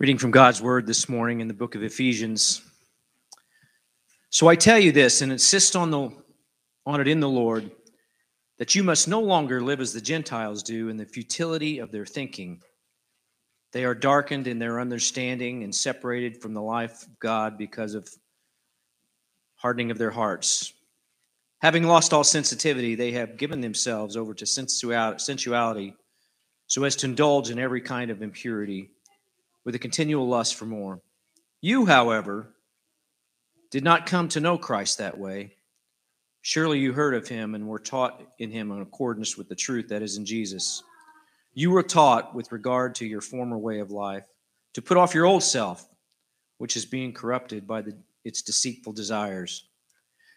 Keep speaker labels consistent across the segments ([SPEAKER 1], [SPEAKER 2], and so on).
[SPEAKER 1] Reading from God's word this morning in the book of Ephesians. So I tell you this and insist on the on it in the Lord that you must no longer live as the Gentiles do in the futility of their thinking. They are darkened in their understanding and separated from the life of God because of hardening of their hearts. Having lost all sensitivity, they have given themselves over to sensuality so as to indulge in every kind of impurity with a continual lust for more. You, however, did not come to know Christ that way. Surely you heard of him and were taught in him in accordance with the truth that is in Jesus. You were taught with regard to your former way of life to put off your old self, which is being corrupted by the, its deceitful desires,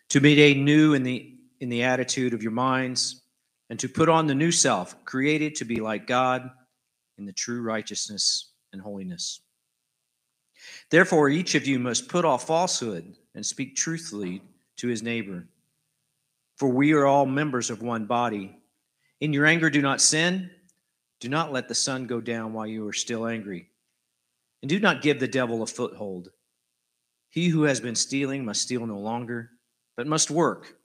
[SPEAKER 1] to be made new in the in the attitude of your minds, and to put on the new self, created to be like God in the true righteousness and holiness. Therefore, each of you must put off falsehood and speak truthfully to his neighbor. For we are all members of one body. In your anger, do not sin. Do not let the sun go down while you are still angry. And do not give the devil a foothold. He who has been stealing must steal no longer, but must work,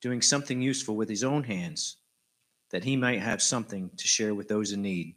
[SPEAKER 1] doing something useful with his own hands, that he might have something to share with those in need.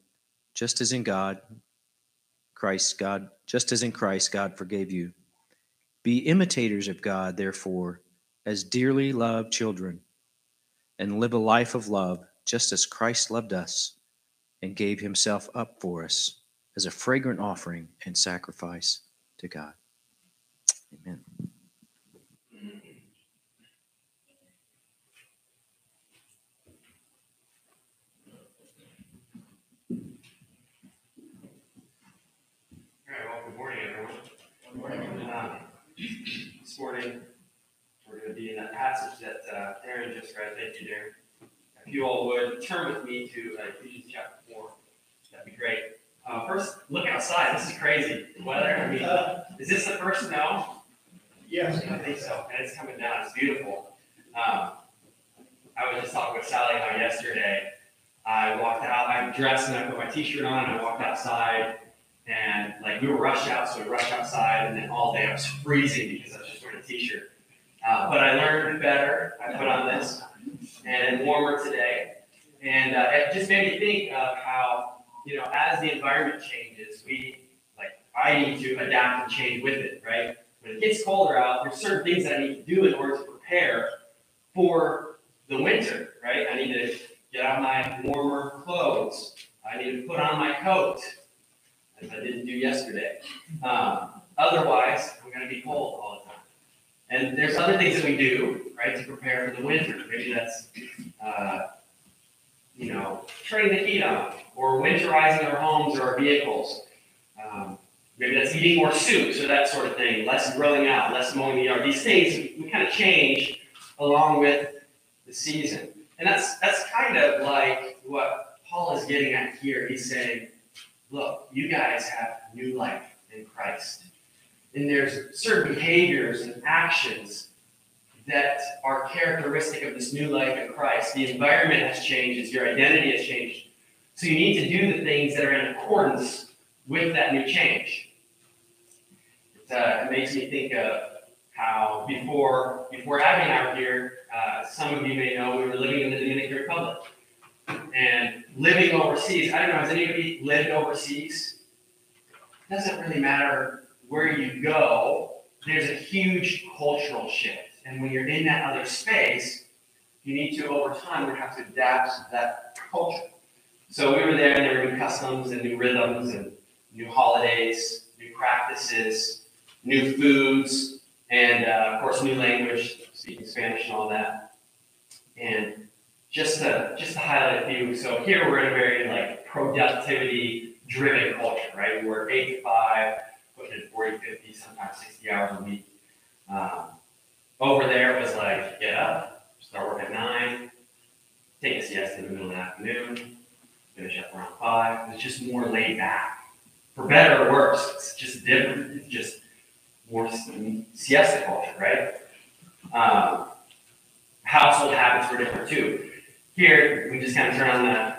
[SPEAKER 1] just as in God, Christ, God, just as in Christ, God forgave you. Be imitators of God, therefore, as dearly loved children, and live a life of love, just as Christ loved us and gave himself up for us as a fragrant offering and sacrifice to God. Amen.
[SPEAKER 2] This morning, we're going to be in that passage that uh, Aaron just read. Thank you, Darren. If you all would turn with me to uh, Ephesians chapter 4, that'd be great. Uh, first, look outside. This is crazy. The weather, I mean, is this the first snow?
[SPEAKER 3] Yes.
[SPEAKER 2] I think so. And it's coming down. It's beautiful. Um, I was just talking with Sally how yesterday I walked out, I'm dressed and I put my t shirt on and I walked outside and like we were rushed out, so we rushed outside, and then all day I was freezing because I was just wearing a t-shirt. Uh, but I learned better. I put on this, and warmer today, and uh, it just made me think of how you know as the environment changes, we like I need to adapt and change with it. Right? When it gets colder out, there's certain things that I need to do in order to prepare for the winter. Right? I need to get out my warmer clothes. I need to put on my coat as I didn't do yesterday. Um, otherwise, I'm going to be cold all the time. And there's other things that we do, right, to prepare for the winter. Maybe that's, uh, you know, turning the heat on, or winterizing our homes or our vehicles. Um, maybe that's eating more soup, so that sort of thing. Less grilling out, less mowing the yard. These things we, kind of change along with the season. And that's that's kind of like what Paul is getting at here. He's saying, look, you guys have new life in Christ. And there's certain behaviors and actions that are characteristic of this new life in Christ. The environment has changed, your identity has changed. So you need to do the things that are in accordance with that new change. It, uh, makes me think of how before before Abby and I were here, uh, some of you may know we were living in the Dominican Republic and living overseas. I don't know, has anybody lived overseas? It doesn't really matter where you go, there's a huge cultural shift. And when you're in that other space, you need to, over time, we have to adapt to that culture. So we were there, and there were new customs and new rhythms and new holidays, new practices, new foods, and uh, of course, new language, speaking Spanish and all that. And just to just to highlight a few. So here we're in a very like productivity driven culture, right? We work eight to five, pushing 40, 50, sometimes 60 hours a week. Um, over there, it was like, get up, start work at nine, take a siesta in the middle of the afternoon, finish up around five. It's just more laid back. For better or worse, it's just different. It's just more siesta culture, right? Um, household habits were different too. Here, we just kind of turn on the,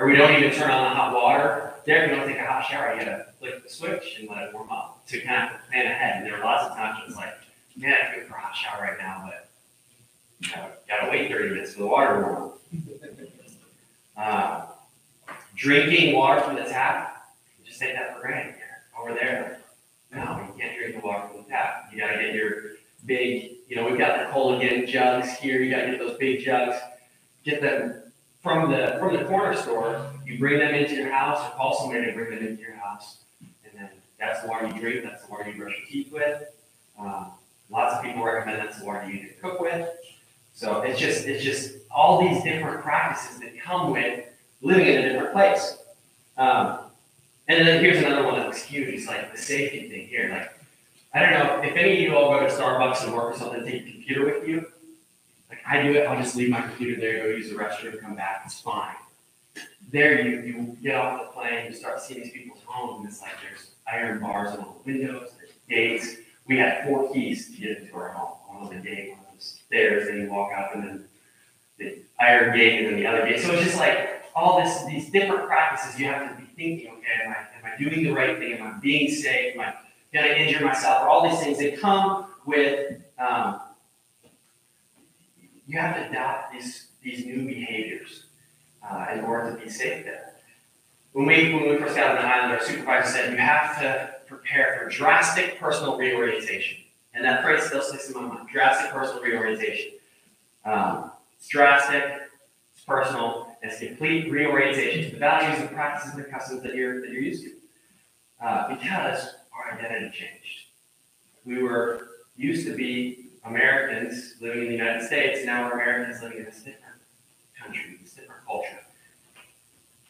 [SPEAKER 2] or we don't even turn on the hot water. There, we don't take a hot shower. You gotta flick the switch and let it warm up to kind of plan ahead. And there are lots of times it's like, man, I feel for a hot shower right now, but gotta, gotta wait 30 minutes for the water to warm up. Uh, drinking water from the tap, just take that for granted here. Over there, no, you can't drink the water from the tap. You gotta get your big, you know, we've got the Culligan jugs here. You gotta get those big jugs. Get them from the from the corner store. You bring them into your house, or call somebody to bring them into your house, and then that's the water you drink. That's the water you brush your teeth with. Um, lots of people recommend that's the water you to cook with. So it's just it's just all these different practices that come with living in a different place. Um, and then here's another one that's huge. Like the safety thing here. Like I don't know if any of you all go to Starbucks and work or something, take your computer with you. I do it, I'll just leave my computer there, go use the restroom, come back, it's fine. There you you get off the plane, you start seeing these people's homes, and it's like there's iron bars on all the windows, there's gates. We had four keys to get into our home. One was a gate, one was stairs, and you walk up and then the iron gate and then the other gate. So it's just like all this these different practices you have to be thinking, okay, am I am I doing the right thing? Am I being safe? Am I gonna injure myself? Or all these things that come with um, you have to adopt these these new behaviors uh, in order to be safe there. When we when we first got on the island, our supervisor said you have to prepare for drastic personal reorientation, and that phrase still sticks in my mind. Drastic personal reorientation. Um, it's drastic, it's personal, it's complete reorientation to the values, and practices, and the customs that you're that you're used to. Uh, because our identity changed. We were used to be Americans living in the United States, now we're Americans living in this different country, this different culture.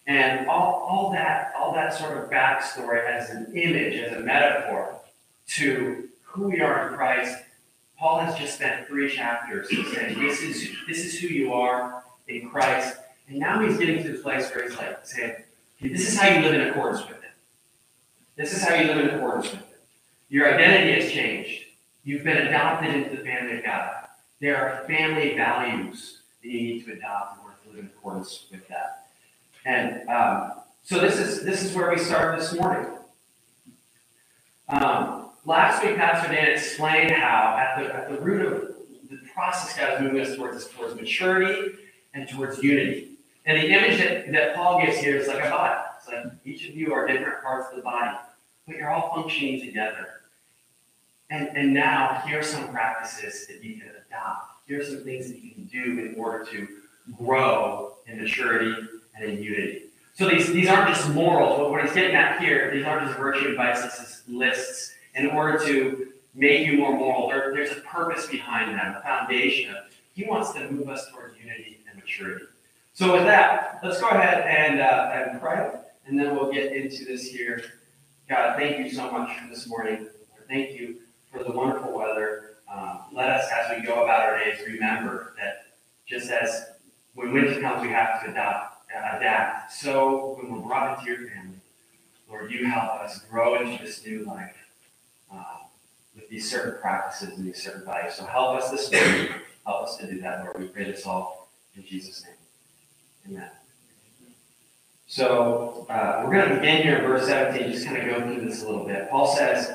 [SPEAKER 2] And all, all that, all that sort of backstory as an image, as a metaphor to who we are in Christ, Paul has just spent three chapters saying this is this is who you are in Christ. And now he's getting to the place where he's like saying, this is how you live in accordance with it. This is how you live in accordance with it. Your identity has changed. You've been adopted into the family of God. There are family values that you need to adopt in order to live in accordance with that. And um, so this is this is where we start this morning. Um, last week, Pastor Dan explained how at the at the root of the process God is moving us towards is towards maturity and towards unity. And the image that, that Paul gives here is like a body. It's like each of you are different parts of the body, but you're all functioning together. And, and now, here are some practices that you can adopt. Here are some things that you can do in order to grow in maturity and in unity. So these, these aren't just morals, but what he's getting at here, these aren't just virtue advice lists in order to make you more moral. There, there's a purpose behind them, a foundation he wants to move us towards unity and maturity. So with that, let's go ahead and, uh, and pray, and then we'll get into this here. God, thank you so much for this morning. Thank you for the wonderful weather. Um, let us, as we go about our days, remember that just as when winter comes, we have to adopt, uh, adapt. So when we're brought into your family, Lord, you help us grow into this new life uh, with these certain practices and these certain values. So help us this morning. Help us to do that, Lord. We pray this all in Jesus' name. Amen. So uh, we're going to begin here in verse 17, just kind of go through this a little bit. Paul says,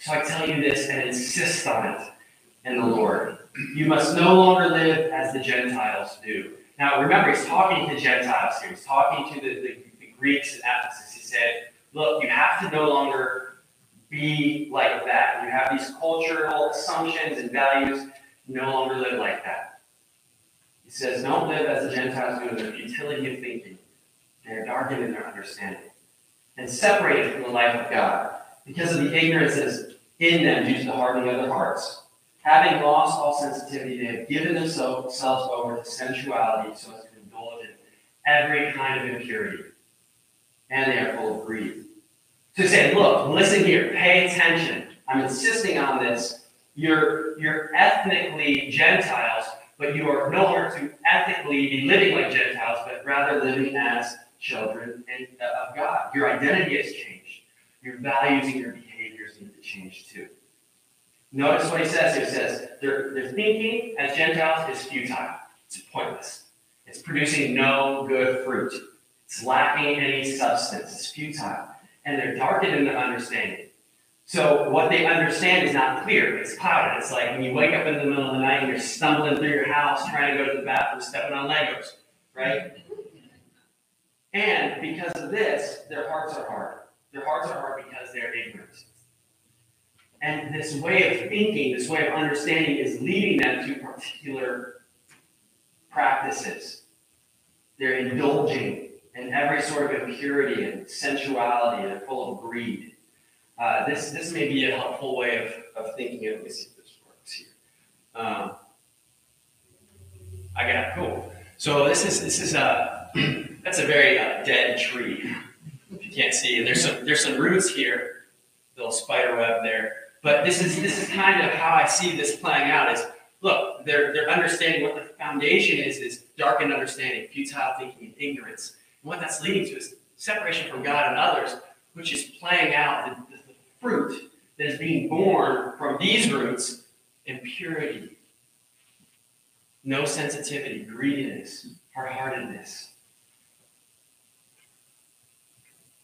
[SPEAKER 2] So I tell you this and insist on it in the Lord. You must no longer live as the Gentiles do. Now remember, he's talking to Gentiles here. He's talking to the, the, the Greeks in Ephesus. He said, Look, you have to no longer be like that. You have these cultural assumptions and values. No longer live like that. He says, Don't live as the Gentiles do in their futility of thinking. They're darkened in their understanding and separated from the life of God because of the ignorance that is in them due to the hardening of their hearts. Having lost all sensitivity, they have given themselves over to sensuality so as to indulge in every kind of impurity. and they are full of greed. To say, look, listen here, pay attention. I'm insisting on this. You're, you're ethnically Gentiles, but you are no longer to ethically be living like Gentiles, but rather living as children of God. Your identity has changed. Your values and your behaviors need to change too. Notice what he says. He says, their, their thinking as Gentiles is futile. It's pointless. It's producing no good fruit. It's lacking any substance. It's futile. And they're darkened in their understanding. So what they understand is not clear. It's clouded. It's like when you wake up in the middle of the night and you're stumbling through your house trying to go to the bathroom, stepping on Legos, right? And because of this, their hearts are hard. Their hearts are hard because they're ignorant. And this way of thinking, this way of understanding is leading them to particular practices. They're indulging in every sort of impurity and sensuality. They're full of greed. Uh, this, this may be a helpful way of, of thinking of. This works here. Um, I got. Cool. So this is this is a that's a very uh, dead tree. If you can't see, and there's some there's some roots here, little spider web there. But this is this is kind of how I see this playing out. Is look, they're they're understanding what the foundation is is darkened understanding, futile thinking, and ignorance. And what that's leading to is separation from God and others, which is playing out the, the, fruit that is being born from these roots: impurity, no sensitivity, greediness, hard-heartedness.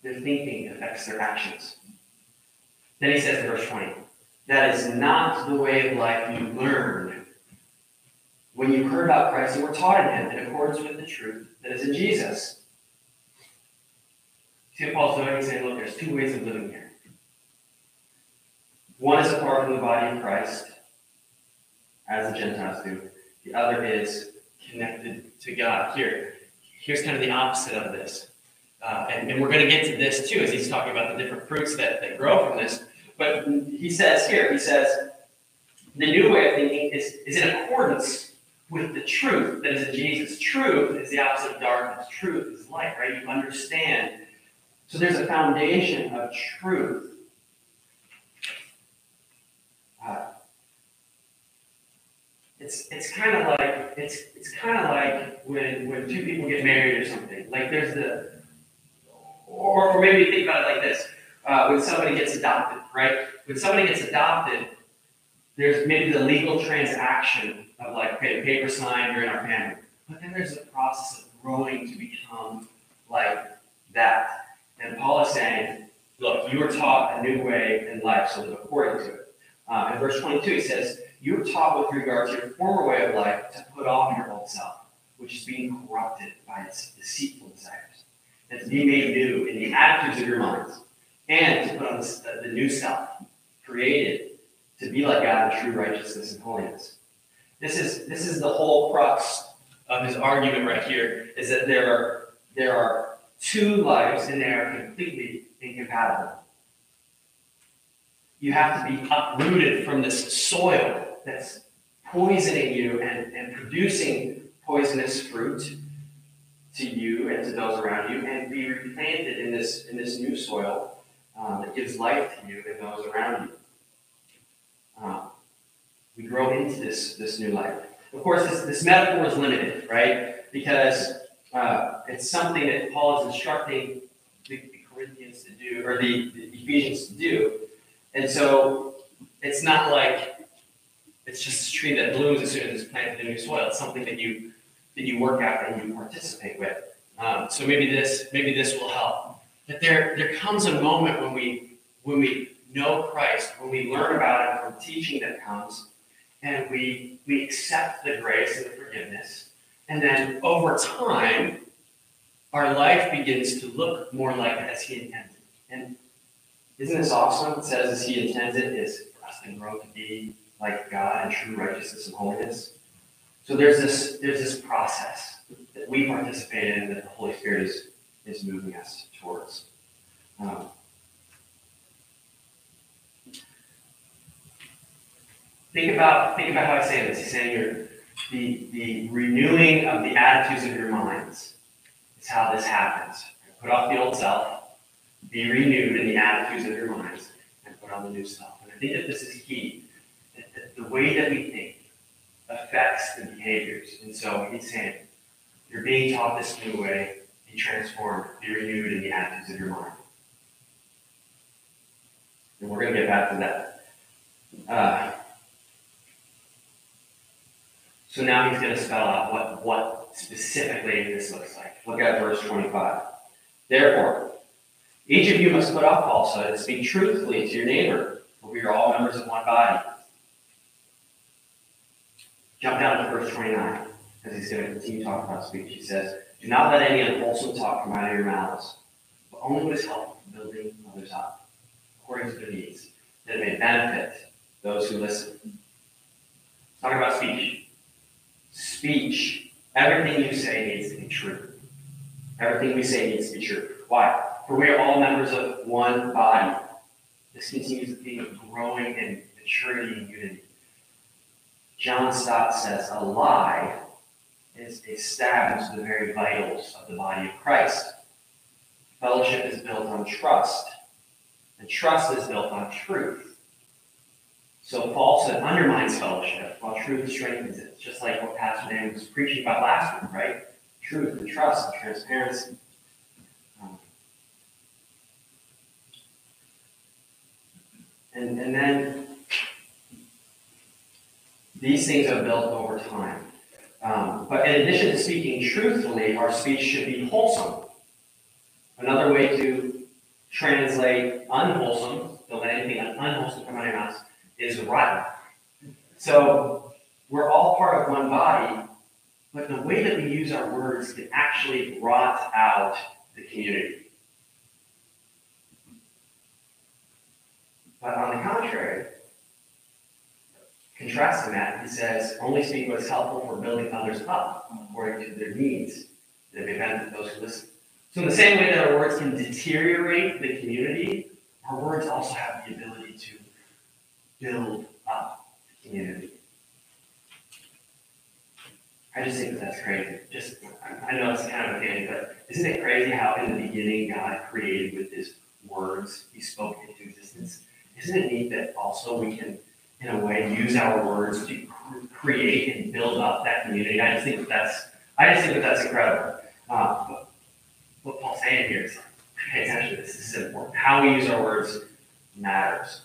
[SPEAKER 2] Their thinking affects their actions. Then he says in verse 20, that is not the way of life you learned when you heard about Christ and were taught in him in accordance with the truth that is in Jesus. What Paul's? He's saying, look, there's two ways of living here. One is apart from the body of Christ, as the Gentiles do. The other is connected to God. Here, here's kind of the opposite of this. Uh, and, and, we're going to get to this too, as he's talking about the different fruits that, that grow from this. But he says here, he says, the new way of thinking is, is in accordance with the truth that is in Jesus. Truth is the opposite of darkness. Truth is light, right? You understand. So there's a foundation of truth. Uh, it's it's kind of like it's it's kind of like when when two people get married or something. Like there's the or, or maybe think about it like this: uh, when somebody gets adopted, right? When somebody gets adopted, there's maybe the legal transaction of like, okay, paper signed, you're in our family. But then there's a process of growing to become like that. And Paul is saying, look, you were taught a new way in life, so live according to it. Uh, in verse 22, he says, You were taught with regard to your former way of life to put off your old self, which is being corrupted by its deceitful desires, and to be made new in the attitudes of your minds, and to put on the, the new self, created to be like God in true righteousness and holiness. This is this is the whole crux of his argument right here, is that there are there are two lives and they are completely incompatible. You have to be uprooted from this soil that's poisoning you and, and producing poisonous fruit to you and to those around you, and be replanted in this in this new soil um, that gives life to you and those around you. Um, we grow into this this new life. Of course, this, this metaphor is limited, right? Because uh, it's something that Paul is instructing the, the Corinthians to do, or the, the Ephesians to do, and so it's not like it's just a tree that blooms as soon as it's planted in new soil. It's something that you that you work out and you participate with. Um, so maybe this maybe this will help. That there there comes a moment when we when we know Christ, when we learn about Him from teaching that comes, and we we accept the grace and the forgiveness, and then over time, our life begins to look more like as He intended. And isn't this awesome? It says as He intends it is for us to grow to be like God in true righteousness and holiness. So there's this there's this process that we participate in that the Holy Spirit is is moving us towards. Um, think about think about how I say this. He's saying here, the the renewing of the attitudes of your minds is how this happens. Put off the old self, Be renewed in the attitudes of your minds and put on the new self. And I think that this is key. That the way that we think affects the behaviors. And so he's saying, you're being taught this new way, transformed, be renewed in the attitudes of your mind. And we're going to get back to that. Uh, so now he's going to spell out what, what specifically this looks like. Look at verse 25. Therefore, each of you must put off falsehood and speak truthfully to your neighbor, for we are all members of one body. Jump down to verse 29, because he's going to continue talking about speech. He says, Do not let any unwholesome talk come out of your mouths, but only what is helpful for building others up, according to their needs, that it may benefit those who listen. Talking about speech. Speech, everything you say needs to be true. Everything we say needs to be true. Why? For we are all members of one body. This continues the theme of growing in maturity and unity. John Stott says a lie is a stab into the very vitals of the body of Christ. Fellowship is built on trust, and trust is built on truth. So falsehood undermines fellowship, while truth strengthens it. Just like what Pastor Dan was preaching about last week, right? Truth and trust and transparency. Um, and, and then these things are built over time. Um, but in addition to speaking truthfully, our speech should be wholesome. Another way to translate unwholesome, don't let anything unwholesome come out of your mouth, is rotten. So we're all part of one body, but the way that we use our words can actually rot out the community. But on the contrary, contrasting that, he says, only speak what is helpful for building others up according to their needs, that may benefit those who listen. So, in the same way that our words can deteriorate the community, our words also have the ability to build up the community. I just think that that's crazy. Just, I know it's kind of a thing, but isn't it crazy how in the beginning God created with His words, He spoke into existence? Isn't it neat that also we can, in a way, use our words to create and build up that community? I just think that that's, I just think that that's incredible. Uh, but what Paul's saying here is, pay attention to this. This is important. How we use our words matters.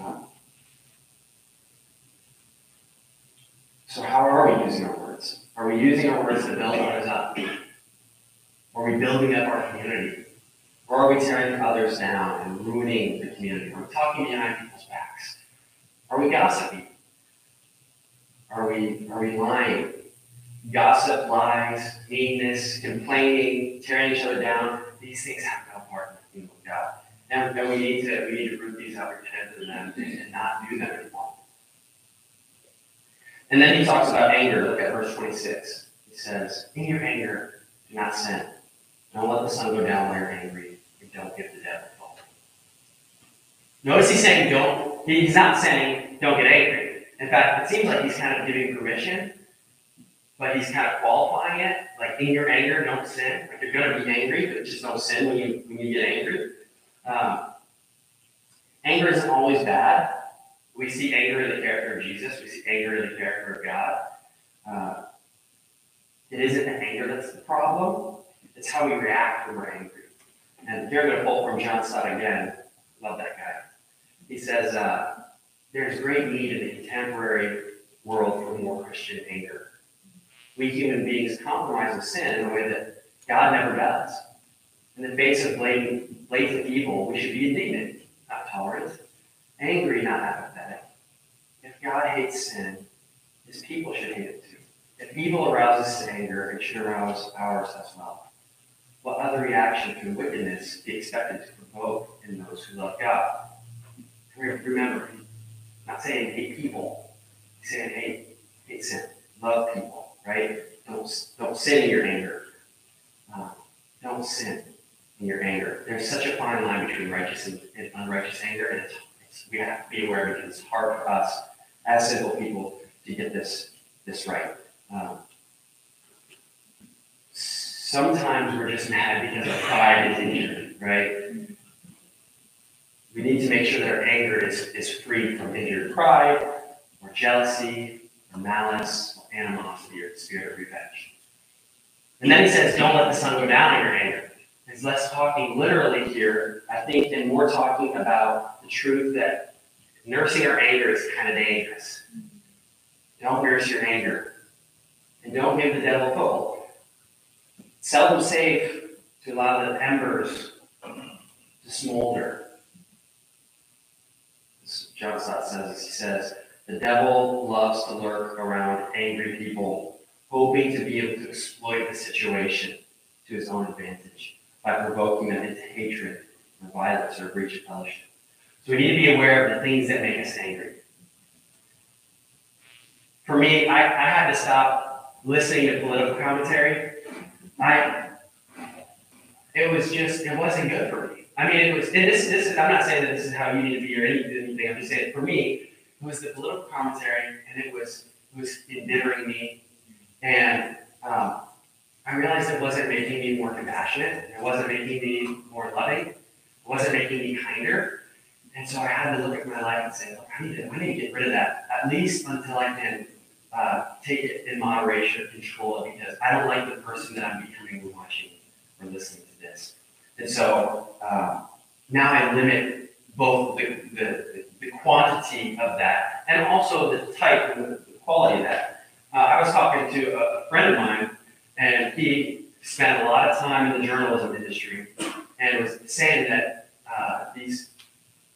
[SPEAKER 2] Uh, so how are we using our words? Are we using our words to build others up? Are we building up our community? Or are we tearing others down and ruining the community? Are we talking behind people's backs? Are we gossiping? Are we are we lying? Gossip, lies, meanness, complaining, tearing each other down, these things have no part in the kingdom of God. And, and we need to we need to root these out, repent of them, and, and not do them anymore. And then he talks about anger. Look at verse 26. He says, In your anger, do not sin. Don't let the sun go down while you're angry, and don't give the devil full. Notice he's saying don't, he's not saying don't get angry. In fact, it seems like he's kind of giving permission, but he's kind of qualifying it. Like in your anger, don't sin. Like you're gonna be angry, but just don't sin when you when you get angry. Um, anger isn't always bad. We see anger in the character of Jesus. We see anger in the character of God. Uh, it isn't the anger that's the problem. It's how we react when we're angry. And here I'm going to pull from John Stott again. Love that guy. He says, uh, there's great need in the contemporary world for more Christian anger. We human beings compromise with sin in a way that God never does. In the face of blatant, blatant evil, we should be indignant, not tolerant, angry, not apathetic. If God hates sin, his people should hate it too. If evil arouses anger, it should arouse ours as well. What other reaction can wickedness be expected to provoke in those who love God? Remember, not saying hate people, saying hate, hate sin, love people, right? Don't, don't sin in your anger. Uh, don't sin in your anger. There's such a fine line between righteous and, and unrighteous anger, and it's, it's, we have to be aware because it's hard for us as simple people to get this this right. Um, sometimes we're just mad because our pride is injured. right? We need to make sure that our anger is, is free from injured pride, or jealousy, or malice, or animosity, or the spirit of revenge. And then he says, don't let the sun go down in your anger. He's less talking literally here, I think, and more talking about the truth that nursing our anger is kind of dangerous. Don't nurse your anger. And don't give the devil foothold. Seldom safe to allow the embers to smolder. John Stott says, he says, the devil loves to lurk around angry people, hoping to be able to exploit the situation to his own advantage by provoking them into hatred or violence or breach of fellowship. So we need to be aware of the things that make us angry. For me, I, I had to stop listening to political commentary. I it was just it wasn't good for me. I mean, it was. And this this is, I'm not saying that this is how you need to be or anything. I'm just saying for me, it was the political commentary, and it was was embittering me, and um, I realized it wasn't making me more compassionate. It wasn't making me more loving. It wasn't making me kinder. And so I had to look at my life and say, look, I need to, I need to get rid of that at least until I can uh, take it in moderation control it because I don't like the person that I'm becoming watching or listening. And so uh, now I limit both the, the, the quantity of that and also the type and the, quality of that. Uh, I was talking to a, a friend of mine and he spent a lot of time in the journalism industry and was saying that uh, these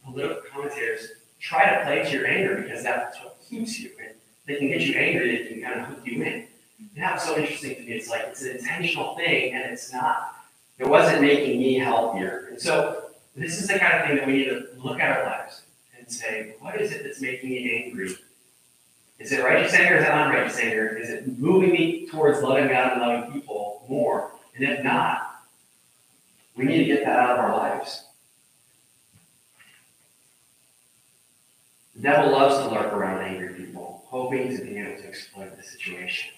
[SPEAKER 2] political commentators try to play to your anger because that's what keeps you. And they can get you angry, they can kind of hook you in. And that was so interesting to me. It's like it's an intentional thing, and it's not. It wasn't making me healthier. And so this is the kind of thing that we need to look at our lives and say, what is it that's making me angry? Is it righteous anger? Or is it unrighteous anger? Is it moving me towards loving God and loving people more? And if not, we need to get that out of our lives. The devil loves to lurk around angry people, hoping to be able to exploit the situation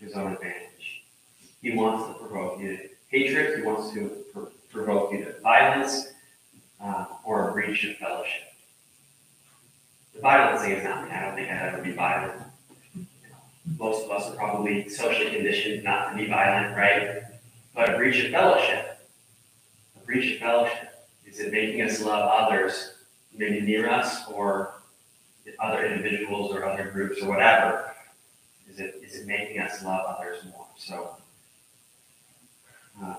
[SPEAKER 2] to his own advantage. He wants to provoke you hatred, he wants to pr- provoke to violence uh, or a breach of fellowship. The violence thing is not me. I don't think I'd ever be violent. Most of us are probably socially conditioned not to be violent, right? But a breach of fellowship, a breach of fellowship, is it making us love others maybe near us or other individuals or other groups or whatever? Is it is it making us love others more? So, uh,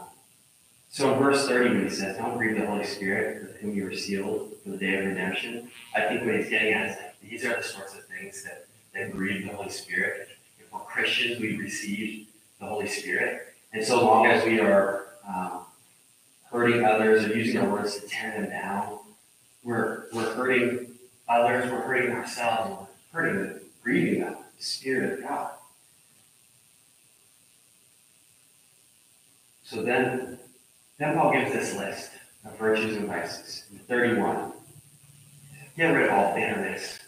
[SPEAKER 2] so in verse 30, when he says, Don't grieve the Holy Spirit with whom you were sealed for the day of redemption, I think what he's getting at is that these are the sorts of things that, that grieve the Holy Spirit. If we're Christians, we've received the Holy Spirit. And so long as we are um, hurting others or using our words to tear them down, we're, we're hurting others, we're hurting ourselves, we're hurting grieving the Spirit of God. So then, then Paul gives this list of virtues and vices. In 31. Get rid of all bitterness,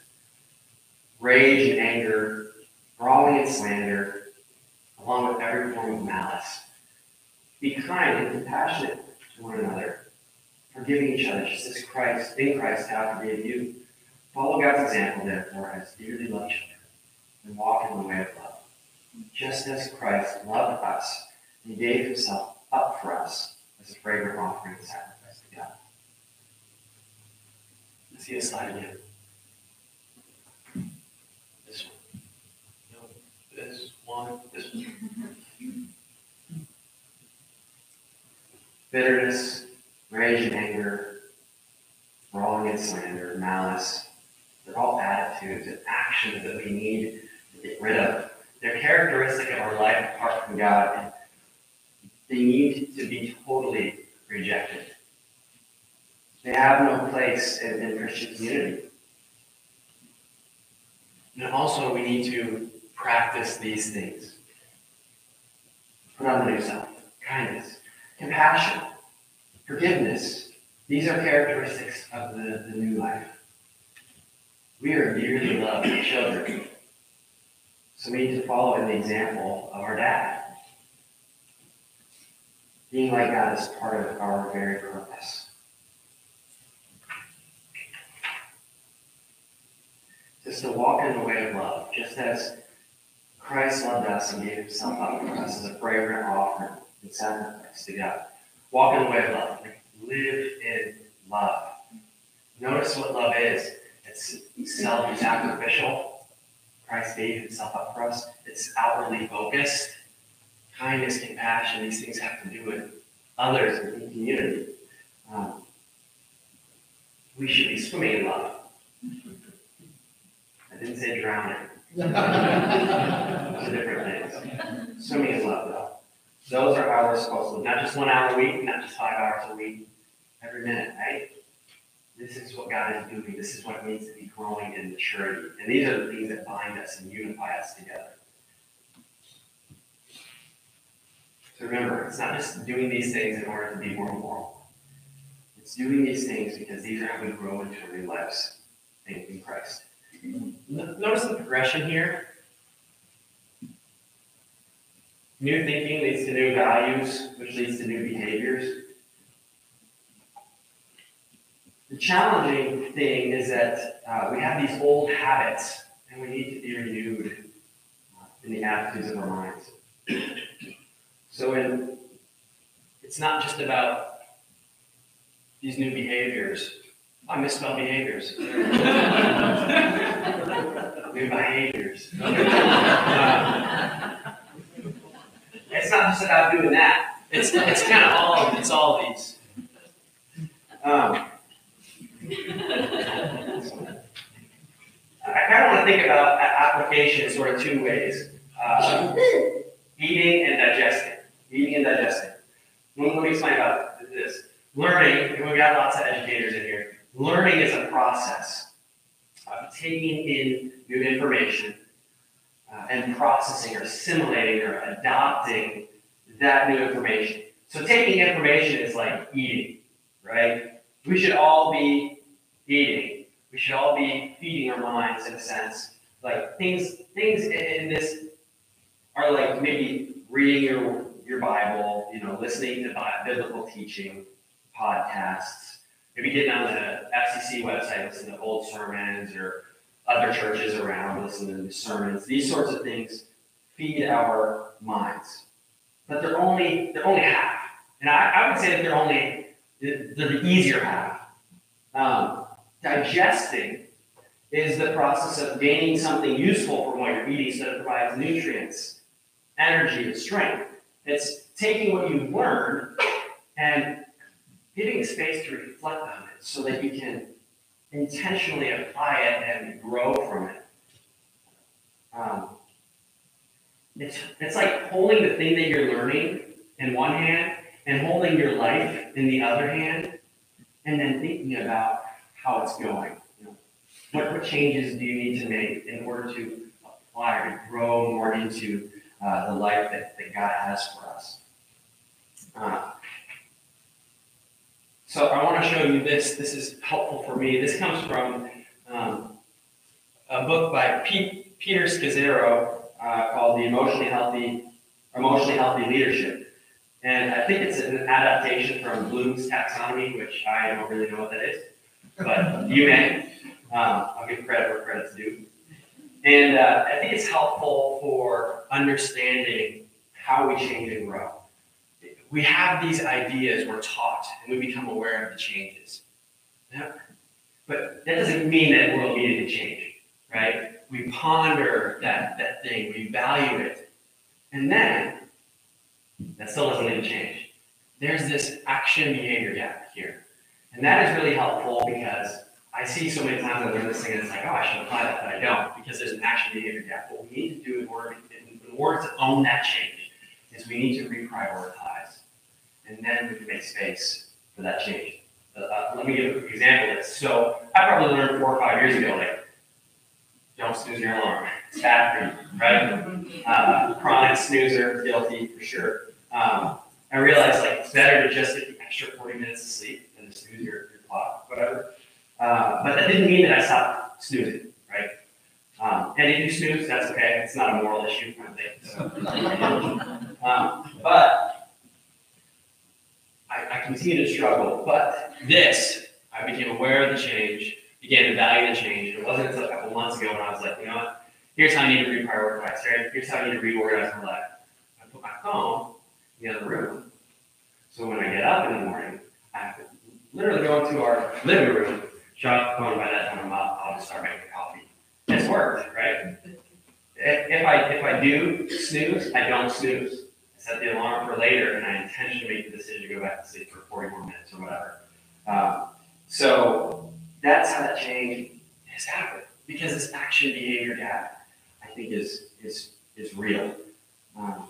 [SPEAKER 2] rage and anger, brawling and slander, along with every form of malice. Be kind and compassionate to one another, forgiving each other, just as Christ, in Christ, God forgave you. Follow God's example, therefore, as dearly loved children, and walk in the way of love. Just as Christ loved us, he gave himself up for us as a fragrant offering and sacrifice to God. Let's see a slide again. This one. No, this one, this one. Bitterness, rage and anger, brawling and slander, malice, they're all attitudes and actions that we need to get rid of. They're characteristic of our life apart from God, they need to be totally rejected. They have no place in, in Christian community. And also, we need to practice these things. Put on the new self kindness, compassion, forgiveness. These are characteristics of the, the new life. We are dearly loved children. So we need to follow in the example of our dad. Being like God is part of our very purpose. Just to walk in the way of love, just as Christ loved us and gave himself up for us as a fragrant offering and sacrifice to God. Walk in the way of love. Live in love. Notice what love is. It's self-sacrificial. Christ gave himself up for us. It's outwardly focused. Kindness, compassion, these things have to do with others and community. Um, we should be swimming in love. I didn't say drowning. Those are different things. Swimming in love, though. Those are how we're supposed to live. Not just one hour a week, not just five hours a week, every minute, right? This is what God is doing. This is what it means to be growing in maturity. And these are the things that bind us and unify us together. So remember, it's not just doing these things in order to be more moral. It's doing these things because these are how we grow into new lives in Christ. Notice the progression here. New thinking leads to new values, which leads to new behaviors. The challenging thing is that uh, we have these old habits and we need to be renewed uh, in the attitudes of our minds. So it's not just about these new behaviors. I misspelled behaviors. new behaviors. Uh, it's not just about doing that. It's it's kind of all it's all these. Um, I kind of want to think about application sort of two ways: uh, eating and digesting eating and digesting. Let me explain about this. Learning, and we've got lots of educators in here, learning is a process of taking in new information uh, and processing or assimilating or adopting that new information. So taking information is like eating, right? We should all be eating. We should all be feeding our minds in a sense. Like things, things in this are like maybe reading your your Bible, you know, listening to biblical teaching, podcasts, maybe getting on the FCC website, listen to old sermons or other churches around, listen to sermons. These sorts of things feed our minds, but they're only they're only half, and I, I would say that they're only they're the easier half. Um, digesting is the process of gaining something useful from what you're eating, so that it provides nutrients, energy, and strength. It's taking what you've learned and giving space to reflect on it so that you can intentionally apply it and grow from it. Um, it's, it's like holding the thing that you're learning in one hand and holding your life in the other hand and then thinking about how it's going. You know, what, what changes do you need to make in order to apply or grow more into uh, the life that, that God has for us. Uh, so I want to show you this. This is helpful for me. This comes from um, a book by Pete, Peter Scazzero uh, called "The Emotionally Healthy Emotionally Healthy Leadership," and I think it's an adaptation from Bloom's taxonomy, which I don't really know what that is, but you may. Um, I'll give credit where credit's due. And uh, I think it's helpful for understanding how we change and grow. We have these ideas, we're taught, and we become aware of the changes. But that doesn't mean that we're to change, right? We ponder that, that thing, we value it, and then that still doesn't lead to change. There's this action behavior gap here. And that is really helpful because I see so many times I learn this thing and it's like, oh, I should apply that, but I don't because there's an action behavior gap. What we need to do in order, in order to own that change is we need to reprioritize. And then we can make space for that change. Uh, uh, let me give a quick example of this. So I probably learned four or five years ago, like, don't snooze your alarm. It's bad for you, right? Uh, chronic snoozer, guilty for sure. Um, I realized like it's better to just get the extra 40 minutes of sleep than to snooze your, your clock, whatever. Uh, but that didn't mean that I stopped snoozing, right? Um, and if you snooze, that's okay. It's not a moral issue kind of thing. So. um, but continue to struggle, but this, I became aware of the change, began to value the change. It wasn't until a couple months ago when I was like, you know what? Here's how I need to reprioritize, right? Here's how I need to reorganize my life. I put my phone in the other room. So when I get up in the morning, I have to literally go into our living room, off phone. By that time, I'm up, I'll just start making coffee. It's worked, right? If, if I if I do snooze, I don't snooze. I set the alarm for later, and I intentionally make the decision to go back to sleep for 40 more minutes or whatever. Um, so that's how that change has happened because this action behavior gap, I think, is is is real. Um,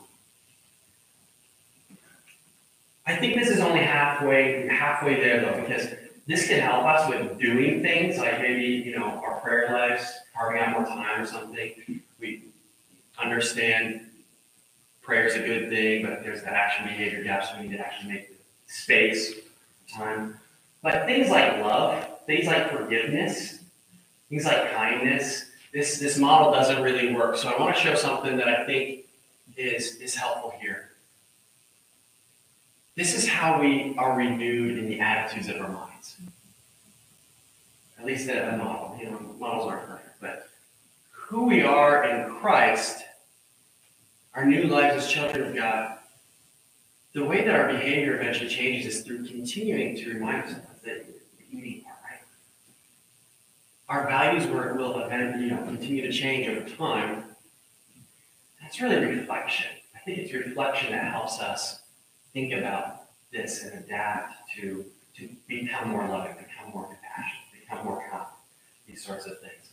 [SPEAKER 2] I think this is only halfway halfway there though, because this can help us with doing things like maybe you know our prayer lives, carving out more time or something. We understand prayer is a good thing, but there's that action behavior gap, so we need to actually make space, time. But things like love, things like forgiveness, things like kindness, this this model doesn't really work. So I want to show something that I think is is helpful here. This is how we are renewed in the attitudes of our minds. At least a, model. You know, models aren't perfect, but who we are in Christ, our new lives as children of God, the way that our behavior eventually changes is through continuing to remind ourselves that eating part, right? Our values will, will eventually, you know, continue to change over time. That's really reflection. I think it's reflection that helps us think about this and adapt to to become more loving, become more compassionate, become more kind, these sorts of things.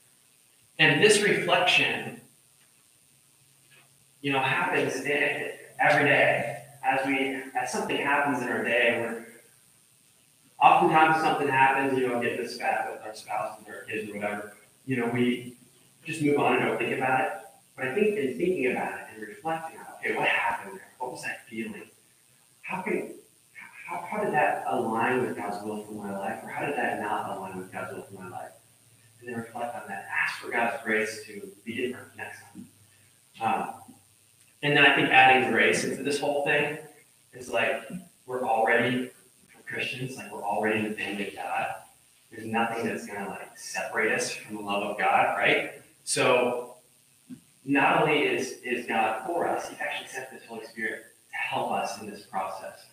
[SPEAKER 2] And this reflection, you know, happens every day as we as something happens in our day. Where oftentimes something happens, you know, get this spat with our spouse and our kids or whatever. You know, we just move on and don't think about it. But I think in thinking about it and reflecting on, okay, what happened there? What was that feeling? How can how, how did that align with God's will for my life, or how did that not align with God's will for my life? And then reflect on that. Ask for God's grace to be different next time. Um, and then I think adding grace into this whole thing is like we're already for Christians, like we're already in the family of God. There's nothing that's gonna like separate us from the love of God, right? So not only is is God for us, He actually sent this Holy Spirit help us in this process.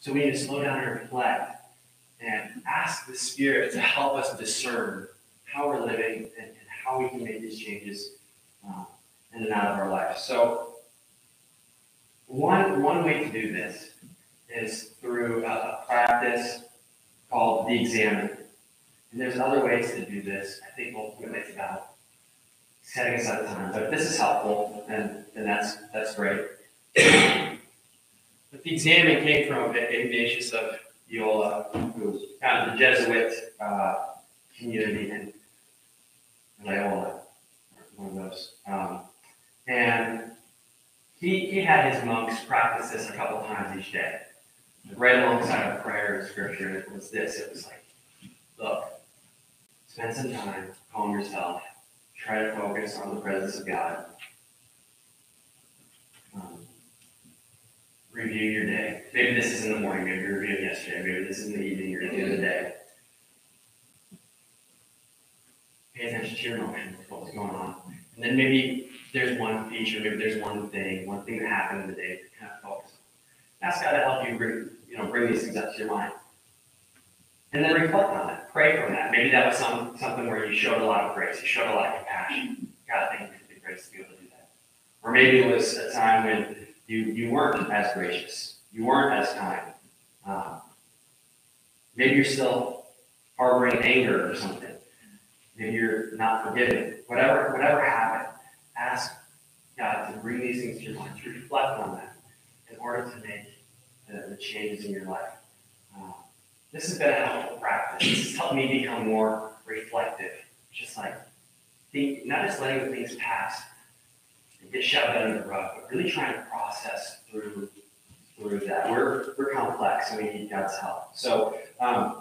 [SPEAKER 2] So we need to slow down and reflect and ask the Spirit to help us discern how we're living and, and how we can make these changes um, in and out of our life. So one, one way to do this is through a, a practice called the examen. And there's other ways to do this. I think ultimately it's about setting aside time. But if this is helpful, then, then that's, that's great. But the examen came from Ignatius of Loyola, who was kind of the Jesuit uh, community in Loyola, one of those. Um, and he, he had his monks practice this a couple times each day. Right alongside of prayer and scripture, it was this. It was like, look, spend some time, calm yourself, try to focus on the presence of God. Review your day. Maybe this is in the morning, maybe you're reviewing yesterday, maybe this is in the evening, you're at the day. Pay attention to your emotions, what was going on. And then maybe there's one feature, maybe there's one thing, one thing that happened in the day to kind of focus on. Ask God to help you bring, you know, bring these things up to your mind. And then reflect on it. Pray from that. Maybe that was some something where you showed a lot of grace, you showed a lot of compassion. God, thank you for the grace to be able to do that. Or maybe it was a time when you, you weren't as gracious. You weren't as kind. Um, maybe you're still harboring anger or something. Maybe you're not forgiving. Whatever, whatever happened, ask God to bring these things to your mind, to reflect on that in order to make the, the changes in your life. Um, this has been a helpful practice. This has helped me become more reflective. Just like think, not just letting things pass, get shoved under the rug, but really trying to process through through that. We're we're complex and we need God's help. So um,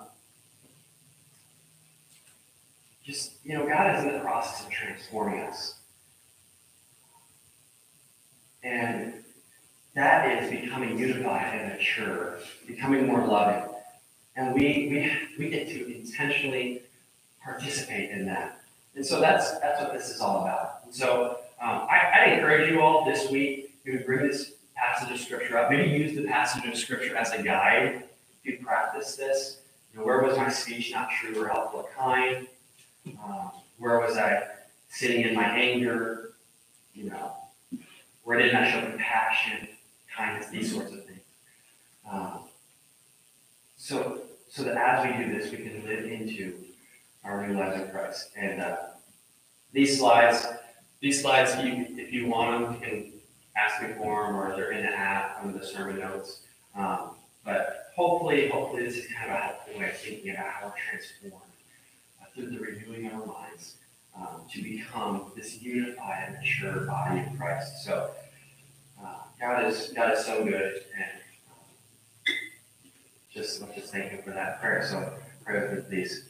[SPEAKER 2] just you know, God is in the process of transforming us. And that is becoming unified and mature, becoming more loving. and we, we, we get to intentionally participate in that. And so that's, that's what this is all about. And so um, I, I encourage you all this week to bring this passage of scripture up. Maybe use the passage of scripture as a guide to practice this. You know, where was my speech not true or helpful or kind? Um, where was I sitting in my anger? You know, where didn't I show compassion, kindness, these sorts of things? Um, so, so that as we do this, we can live into our new lives in Christ. And uh, these slides, these slides, you, if you want them, you can ask me for them, or they're in the app under the sermon notes. Um, but hopefully, hopefully, this is kind of a helpful way of thinking about how we're transformed uh, through the renewing of our minds um, to become this unified and mature body of Christ. So, uh, God is God is so good, and um, just let's just thank Him for that prayer. So, pray with me, please.